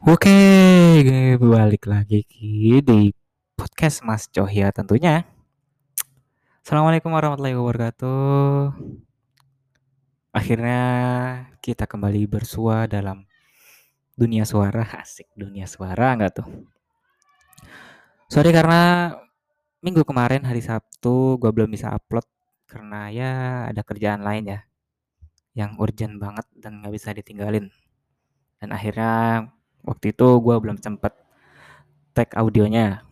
Oke, balik lagi di podcast Mas Cohya tentunya. Assalamualaikum warahmatullahi wabarakatuh. Akhirnya kita kembali bersua dalam dunia suara, asik dunia suara enggak tuh? Sorry karena minggu kemarin hari Sabtu gue belum bisa upload karena ya ada kerjaan lain ya yang urgent banget dan nggak bisa ditinggalin. Dan akhirnya waktu itu gue belum sempet tag audionya.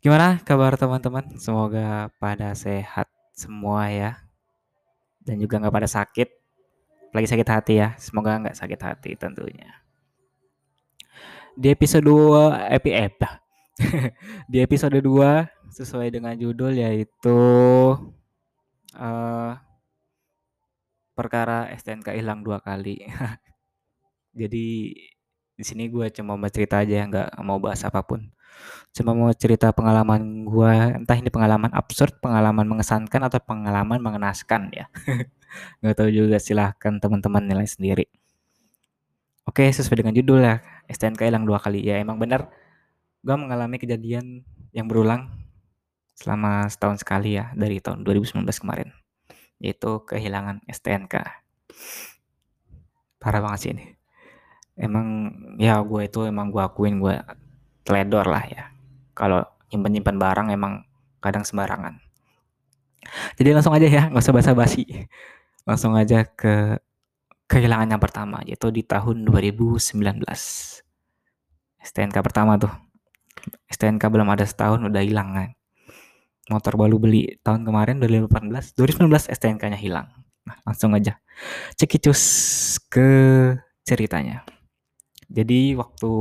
Gimana kabar teman-teman? Semoga pada sehat semua ya. Dan juga nggak pada sakit. Lagi sakit hati ya. Semoga nggak sakit hati tentunya. Di episode 2, epi eh, di episode 2 sesuai dengan judul yaitu uh, perkara STNK hilang dua kali. Jadi di sini gue cuma mau cerita aja nggak mau bahas apa pun. Cuma mau cerita pengalaman gue, entah ini pengalaman absurd, pengalaman mengesankan atau pengalaman mengenaskan ya. nggak tahu juga silahkan teman-teman nilai sendiri. Oke sesuai dengan judul ya STNK hilang dua kali ya emang benar gue mengalami kejadian yang berulang selama setahun sekali ya dari tahun 2019 kemarin yaitu kehilangan STNK parah banget sih ini. Emang ya gue itu emang gue akuin gue teledor lah ya. Kalau nyimpen nyimpen barang emang kadang sembarangan. Jadi langsung aja ya nggak usah basa-basi. Langsung aja ke kehilangan yang pertama yaitu di tahun 2019 STNK pertama tuh. STNK belum ada setahun udah hilang kan motor baru beli tahun kemarin 2018 2019 STNK-nya hilang. Nah langsung aja. Cekicus ke ceritanya. Jadi waktu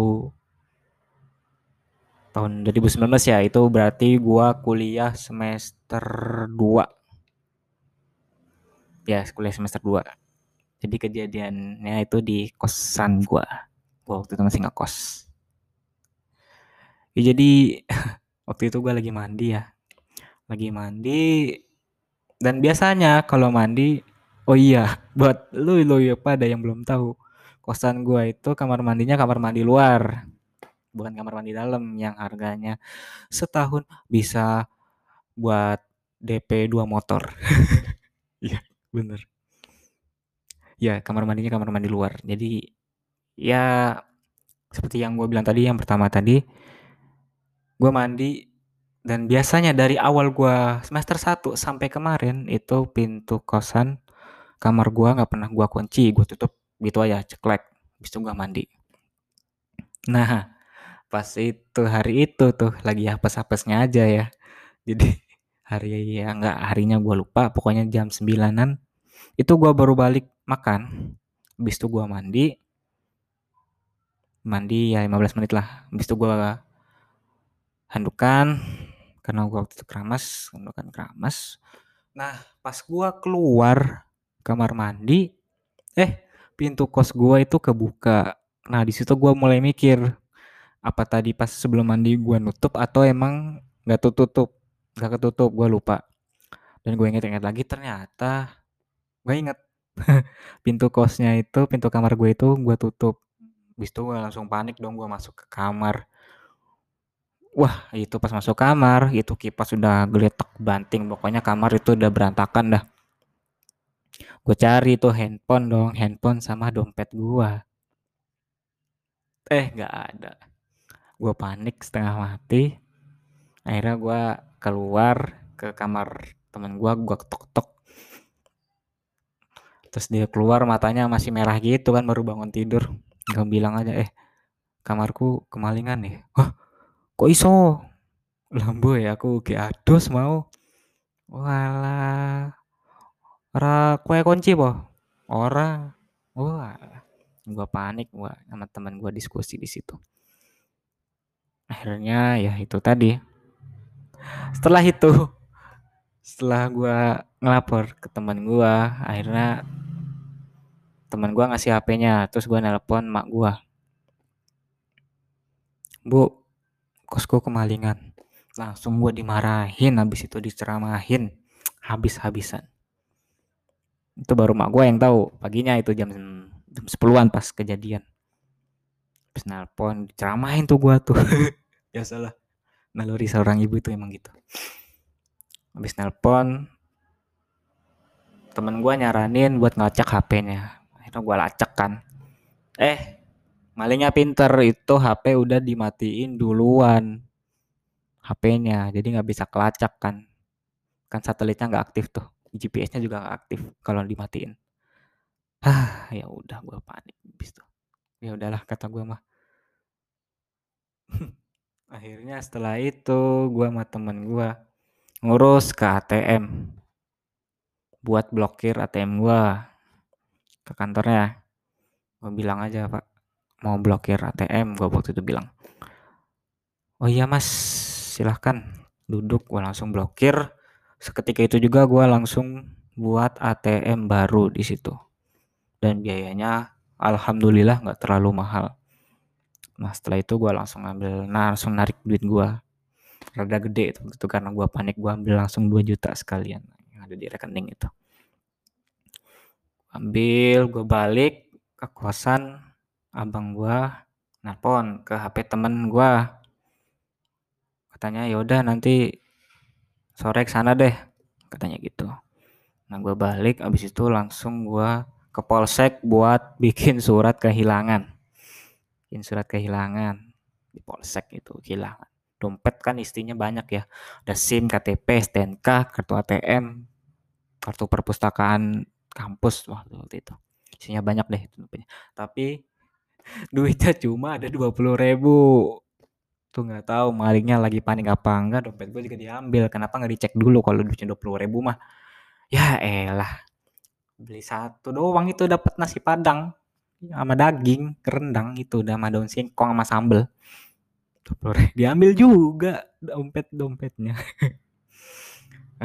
tahun 2019 ya itu berarti gua kuliah semester 2 ya kuliah semester 2 jadi kejadiannya itu di kosan gua. Gua waktu itu masih ngekos. Ya jadi waktu itu gua lagi mandi ya lagi mandi dan biasanya kalau mandi oh iya buat lu lu ya pada yang belum tahu kosan gua itu kamar mandinya kamar mandi luar bukan kamar mandi dalam yang harganya setahun bisa buat DP 2 motor. Iya bener. Ya kamar mandinya kamar mandi luar. Jadi ya seperti yang gue bilang tadi yang pertama tadi gue mandi dan biasanya dari awal gua semester 1 sampai kemarin itu pintu kosan kamar gua nggak pernah gua kunci, gua tutup gitu aja ceklek. Habis itu gua mandi. Nah, pas itu hari itu tuh lagi apes-apesnya aja ya. Jadi hari ya nggak harinya gua lupa, pokoknya jam 9-an itu gua baru balik makan. Habis itu gua mandi. Mandi ya 15 menit lah. Habis itu gua handukan karena gua waktu itu keramas kan keramas. Nah pas gua keluar kamar mandi eh pintu kos gua itu kebuka. Nah di situ gua mulai mikir apa tadi pas sebelum mandi gua nutup atau emang nggak tutup nggak ketutup gua lupa. Dan gue inget-inget lagi ternyata gue inget pintu kosnya itu pintu kamar gue itu gue tutup. Habis itu gue langsung panik dong gue masuk ke kamar Wah, itu pas masuk kamar, itu kipas udah geletak banting, pokoknya kamar itu udah berantakan dah. Gue cari tuh handphone dong, handphone sama dompet gua. Eh, nggak ada. Gue panik setengah mati. Akhirnya gue keluar ke kamar temen gue, gue ketok-tok. Terus dia keluar matanya masih merah gitu kan, baru bangun tidur. Gue bilang aja, eh kamarku kemalingan nih. Hah? Kok iso? Lambo ya aku ge adus mau. Walah. Ora kue kunci po ora. Wah gua panik gua sama teman gua diskusi di situ. Akhirnya ya itu tadi. Setelah itu setelah gua ngelapor ke teman gua akhirnya teman gua ngasih HP-nya terus gua nelpon mak gua. Bu kosku kemalingan. Langsung gue dimarahin habis itu diceramahin. Habis-habisan. Itu baru mak gue yang tahu. Paginya itu jam jam 10-an pas kejadian. Habis nelpon ceramahin tuh gua tuh. Biasalah. Naluri seorang ibu itu emang gitu. Habis nelpon temen gua nyaranin buat ngacak HP-nya akhirnya gua lacak kan. Eh malingnya pinter itu HP udah dimatiin duluan. HP-nya jadi nggak bisa kelacak kan. Kan satelitnya nggak aktif tuh GPS-nya juga nggak aktif kalau dimatiin. Ah ya udah gue panik habis tuh. Ya udahlah kata gue mah. Akhirnya setelah itu gue sama temen gue ngurus ke ATM buat blokir ATM gue ke kantornya. Gue bilang aja pak mau blokir ATM gue waktu itu bilang oh iya mas silahkan duduk. Gue langsung blokir. Seketika itu juga gue langsung buat ATM baru di situ. Dan biayanya alhamdulillah nggak terlalu mahal. Nah setelah itu gue langsung ambil nah langsung narik duit gue rada gede itu, itu karena gue panik gue ambil langsung 2 juta sekalian yang ada di rekening itu. Ambil gue balik ke kosan abang gue nelpon ke HP temen gue katanya yaudah nanti sore ke sana deh katanya gitu. Nah gue balik abis itu langsung gue ke polsek buat bikin surat kehilangan. Bikin surat kehilangan. Di polsek itu kehilangan. Dompet kan istinya banyak ya. Ada SIM, KTP, STNK, kartu ATM, kartu perpustakaan kampus waktu itu. Isinya banyak deh itu tapi duitnya cuma ada dua puluh ribu. Tuh nggak tahu malingnya lagi panik apa enggak dompet gue juga diambil. Kenapa nggak dicek dulu kalau duitnya dua puluh ribu mah? Ya elah beli satu doang itu dapat nasi padang. Sama daging rendang itu udah sama daun singkong sama sambel. diambil juga dompet dompetnya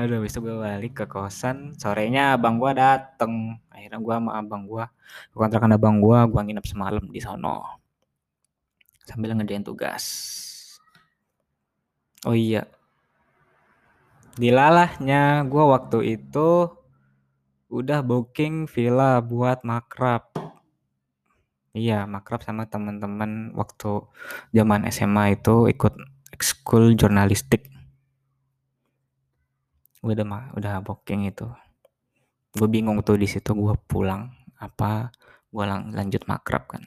aduh bisa gue balik ke kosan. Sorenya abang gua dateng. Akhirnya gua sama abang gua ke kontrakan abang gua gua nginep semalam di sono. Sambil ngerjain tugas. Oh iya. Dilalahnya gua waktu itu udah booking villa buat makrab. Iya, makrab sama teman-teman waktu zaman SMA itu ikut ekskul jurnalistik. Gue udah udah booking itu. Gue bingung tuh di situ gue pulang apa gue lang lanjut makrab kan.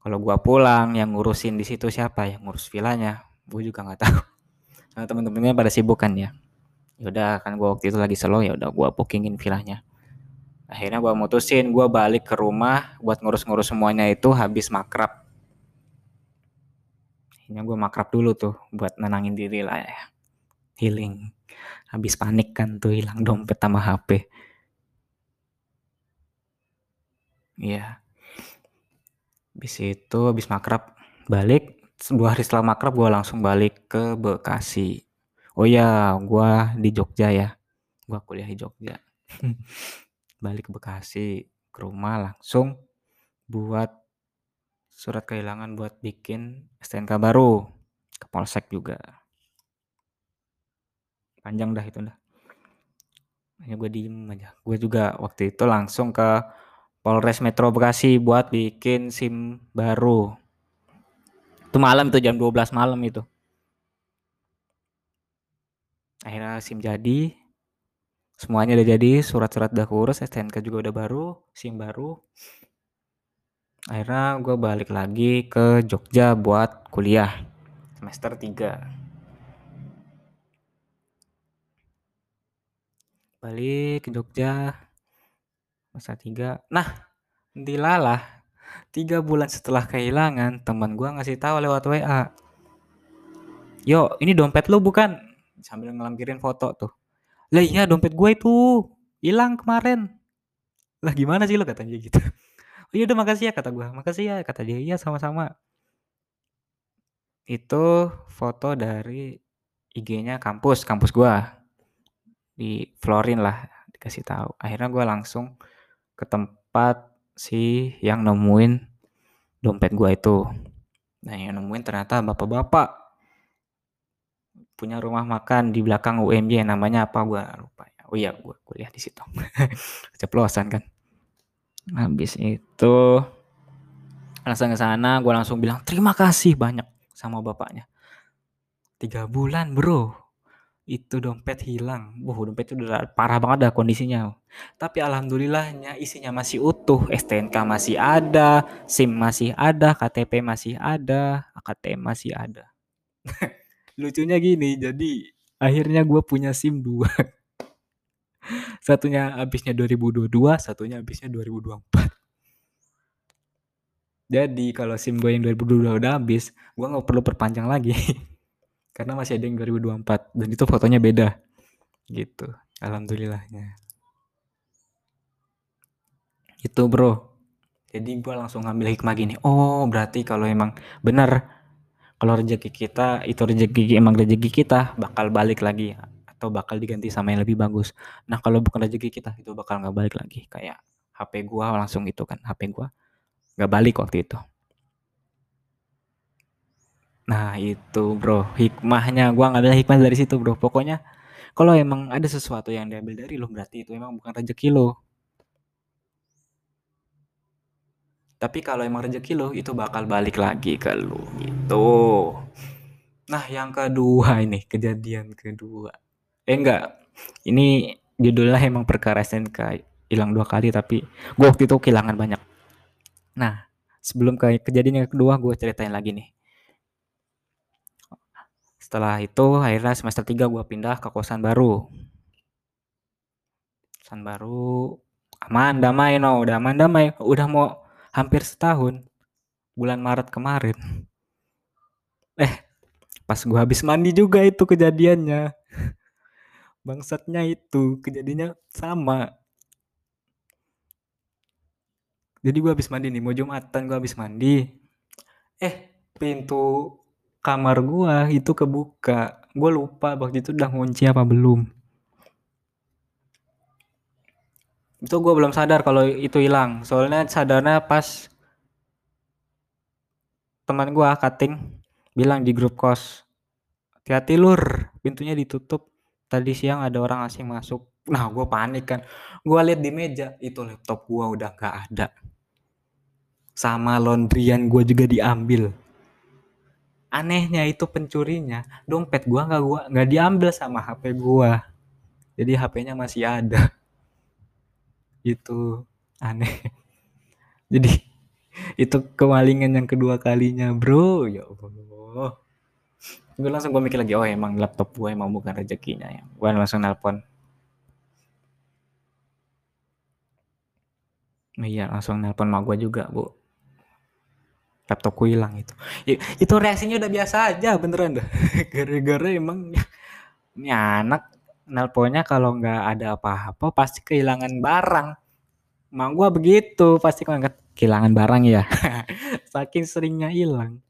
Kalau gue pulang yang ngurusin di situ siapa yang ngurus villanya, gue juga nggak tahu. Karena teman-temannya pada sibuk kan ya. Ya udah kan gue waktu itu lagi slow ya udah gue bookingin villanya akhirnya gue mutusin gue balik ke rumah buat ngurus-ngurus semuanya itu habis makrab. Akhirnya gue makrab dulu tuh buat nenangin diri lah ya. Healing habis panik kan tuh hilang dompet sama HP iya. Habis itu habis makrab balik. Sebuah hari setelah makrab gue langsung balik ke Bekasi. Oh ya gue di Jogja ya. Gue kuliah di Jogja. Balik ke Bekasi ke rumah langsung buat surat kehilangan buat bikin STNK baru. Ke Polsek juga panjang dah itu dah. Hanya gue diem aja. Gue juga waktu itu langsung ke Polres Metro Bekasi buat bikin SIM baru. Itu malam itu jam 12 malam itu. Akhirnya SIM jadi semuanya udah jadi surat-surat udah kurus STNK juga udah baru SIM baru. Akhirnya gue balik lagi ke Jogja buat kuliah semester 3 balik ke Jogja. Semester 3 nah dilalah. Tiga bulan setelah kehilangan teman gue ngasih tahu lewat WA yo ini dompet lu bukan? Sambil ngelampirin foto tuh. Lah iya dompet gue itu. Hilang kemarin. Lah gimana sih lo katanya gitu. Oh iya udah makasih ya kata gue makasih ya kata dia. Iya sama-sama. Itu foto dari IG-nya kampus kampus gue di Florin lah dikasih tahu. Akhirnya gue langsung ke tempat si yang nemuin dompet gue itu. Nah yang nemuin ternyata bapak-bapak punya rumah makan di belakang UMJ namanya apa gue lupa ya. Oh iya gue kuliah di situ. Keceplosan kan. Habis itu langsung ke sana gue langsung bilang terima kasih banyak sama bapaknya. Tiga bulan bro itu dompet hilang. Wah dompet itu udah parah banget dah kondisinya. Tapi alhamdulillahnya isinya masih utuh STNK masih ada SIM masih ada KTP masih ada AKTM masih ada. Lucunya gini jadi akhirnya gue punya SIM dua. Satunya habisnya 2022 satunya habisnya 2024 jadi kalau SIM gue yang 2022 udah habis, gue nggak perlu perpanjang lagi. Karena masih ada yang 2024 dan itu fotonya beda. Gitu. Alhamdulillahnya. Itu bro. Jadi gue langsung ngambil hikmah gini. Oh berarti kalau emang benar kalau rezeki kita itu rezeki emang rezeki kita bakal balik lagi atau bakal diganti sama yang lebih bagus. Nah kalau bukan rezeki kita itu bakal nggak balik lagi. Kayak HP gue langsung gitu kan. HP gue nggak balik waktu itu. Nah itu bro hikmahnya gue ngambil hikmah dari situ bro. Pokoknya kalau emang ada sesuatu yang diambil dari lo berarti itu emang bukan rezeki lo. Tapi kalau emang rezeki lo itu bakal balik lagi ke lo gitu. Nah yang kedua ini kejadian kedua. Eh enggak. Ini judulnya emang perkara SNK hilang dua kali tapi gue waktu itu kehilangan banyak. Nah sebelum ke kejadian yang kedua gue ceritain lagi nih. Setelah itu akhirnya semester 3 gue pindah ke kosan baru. Kosan baru aman damai no udah aman damai. Udah mau hampir setahun bulan Maret kemarin. Eh pas gue habis mandi juga itu kejadiannya. Bangsatnya itu kejadiannya sama. Jadi gue habis mandi nih mau jumatan gue habis mandi. Eh pintu kamar gue itu kebuka. Gue lupa waktu itu udah ngunci apa belum. Itu gue belum sadar kalau itu hilang. Soalnya sadarnya pas teman gue cutting bilang di grup kos hati-hati lur. Pintunya ditutup. Tadi siang ada orang asing masuk. Nah gue panik kan. Gue lihat di meja itu laptop gue udah gak ada. Sama laundryan gue juga diambil anehnya itu pencurinya. Dompet gue nggak gua nggak diambil sama HP gue jadi HP-nya masih ada. Itu aneh. Jadi itu kemalingan yang kedua kalinya bro. Ya Allah. Gue langsung gue mikir lagi oh emang laptop gue emang bukan rezekinya ya. Gue langsung nelpon. Iya langsung nelpon mak gue juga bu laptopku hilang itu itu reaksinya udah biasa aja beneran dah gara-gara emang ini anak nelponnya kalau nggak ada apa-apa pasti kehilangan barang. Mak gua begitu, pasti kan kehilangan barang ya. Saking seringnya hilang.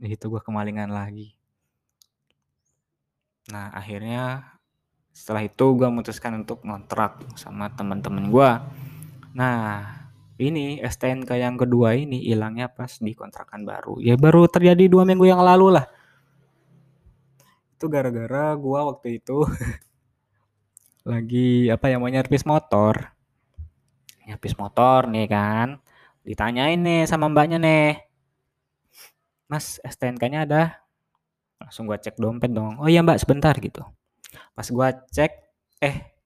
Itu gua kemalingan lagi. Nah, akhirnya setelah itu gua memutuskan untuk ngontrak sama teman-teman gua. Nah, ini STNK yang kedua ini hilangnya pas di kontrakan baru. Ya baru terjadi dua minggu yang lalu lah. Itu gara-gara gua waktu itu lagi apa ya mau nyervis motor. Nyervis motor nih kan. Ditanyain nih sama mbaknya nih. Mas STNK-nya ada? Langsung gua cek dompet dong. Oh iya mbak sebentar gitu. Pas gua cek eh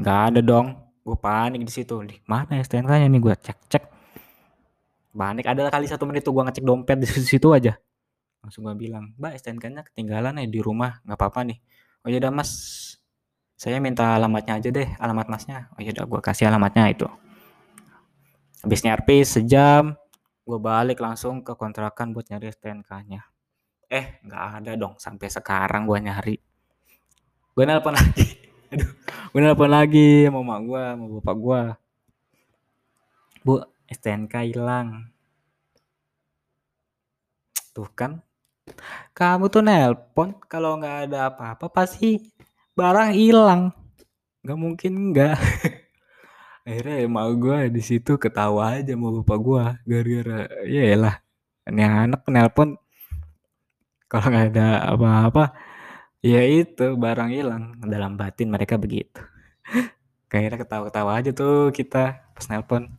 nggak ada dong gue panik di situ. Di mana STNK-nya nih? Gua cek cek. Panik. Ada kali satu menit tuh gua ngecek dompet di situ aja. Langsung gua bilang mbak STNK-nya ketinggalan nih di rumah. Nggak apa-apa nih. Oh ya udah mas. Saya minta alamatnya aja deh alamat masnya. Oh ya udah gue kasih alamatnya itu. Habis nyarpi sejam gue balik langsung ke kontrakan buat nyari STNK-nya eh nggak ada dong. Sampai sekarang gue nyari. Gue nelpon lagi aduh gue nelpon lagi? Sama mak gue sama bapak gue bu STNK hilang. Tuh kan kamu tuh nelpon kalau nggak ada apa-apa pasti barang hilang. Nggak mungkin enggak akhirnya emak gue di situ ketawa aja mau bapak gue gara-gara ya lah ini anak nelpon. Kalau nggak ada apa-apa ya itu barang hilang dalam batin mereka begitu. Kayaknya ketawa-ketawa aja tuh kita pas nelpon.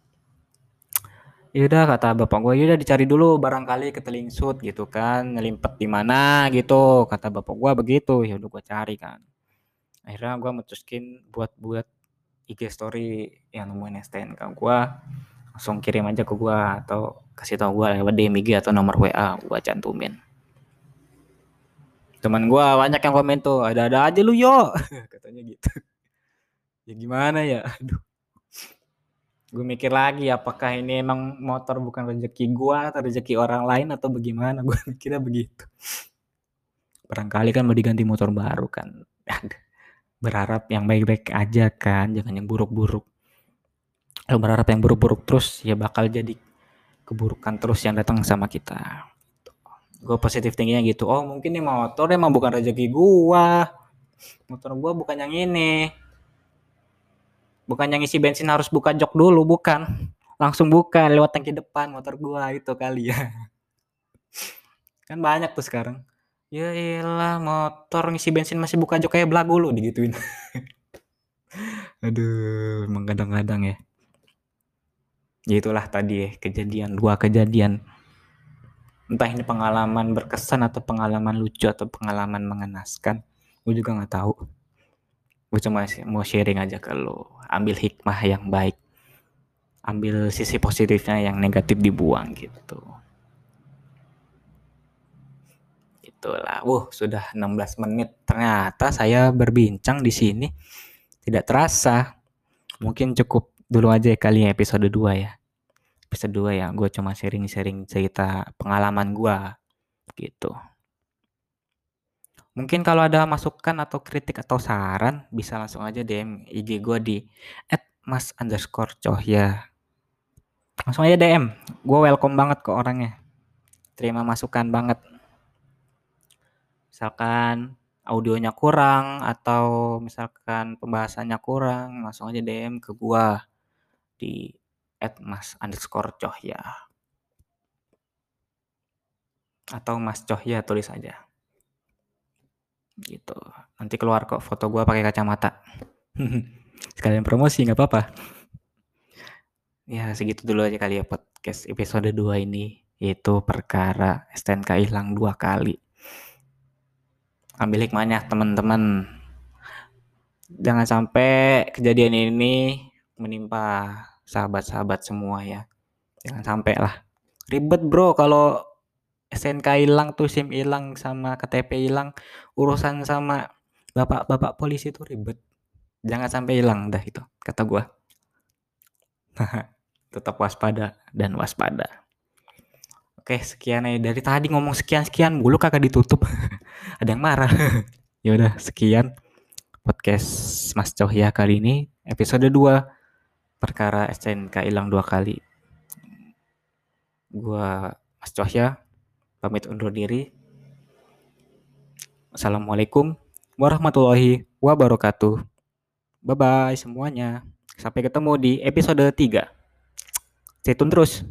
Ya udah kata bapak gue ya udah dicari dulu barangkali ketelingsut gitu kan. Ngelimpet di mana? gitu kata bapak gue begitu. Ya udah gue cari kan. Akhirnya gue mutusin buat buat IG story yang nemuin STNK gue langsung kirim aja ke gue atau kasih tau gue lewat DM IG atau nomor WA gue cantumin teman gue banyak yang komen tuh ada-ada aja lu yo. Katanya gitu. Ya gimana ya? Aduh. Gue mikir lagi apakah ini emang motor bukan rezeki gue atau rezeki orang lain atau bagaimana? Gue mikirnya begitu. Barangkali kan mau diganti motor baru kan. Berharap yang baik-baik aja kan jangan yang buruk-buruk. Lo berharap yang buruk-buruk terus ya bakal jadi keburukan terus yang datang sama kita gue positif tingginya gitu. Oh mungkin nih motor emang bukan rezeki gue motor gue bukan yang ini. Bukan yang isi bensin harus buka jok dulu bukan. Langsung buka lewat tangki depan motor gua itu kali ya. Kan banyak tuh sekarang. Ya iyalah motor ngisi bensin masih buka jok kayak belagu lu digituin. Aduh emang kadang-kadang ya. Ya itulah tadi ya kejadian dua kejadian entah ini pengalaman berkesan atau pengalaman lucu atau pengalaman mengenaskan gue juga nggak tahu. Gue cuma mau sharing aja ke lo ambil hikmah yang baik. Ambil sisi positifnya yang negatif dibuang gitu. Itulah. Uh sudah 16 menit. Ternyata saya berbincang di sini. Tidak terasa. Mungkin cukup dulu aja kali ya episode 2 ya episode 2 ya gue cuma sharing-sharing cerita pengalaman gue gitu Mungkin kalau ada masukan atau kritik atau saran bisa langsung aja DM IG gue di @mas underscore cohya. Langsung aja DM. Gue welcome banget ke orangnya. Terima masukan banget. Misalkan audionya kurang atau misalkan pembahasannya kurang, langsung aja DM ke gue di @mas underscore cohya. Atau mas cohya tulis aja. Gitu. Nanti keluar kok foto gue pakai kacamata. Sekalian promosi nggak apa-apa. Ya segitu dulu aja kali ya podcast episode 2 ini yaitu perkara STNK hilang dua kali. Ambil hikmahnya teman-teman. Jangan sampai kejadian ini menimpa sahabat-sahabat semua ya. Jangan sampai lah. Ribet bro kalau SNK hilang tuh SIM hilang sama KTP hilang urusan sama bapak-bapak polisi itu ribet. Jangan sampai hilang dah itu kata gua. Tetap waspada dan waspada. Oke sekian aja. Dari tadi ngomong sekian sekian mulu kagak ditutup. Ada yang marah. Ya udah sekian podcast Mas Cohya kali ini episode 2 perkara SNK hilang dua kali gua Mas Cohya pamit undur diri. Assalamualaikum warahmatullahi wabarakatuh. Bye-bye semuanya. Sampai ketemu di episode 3. Stay tune terus.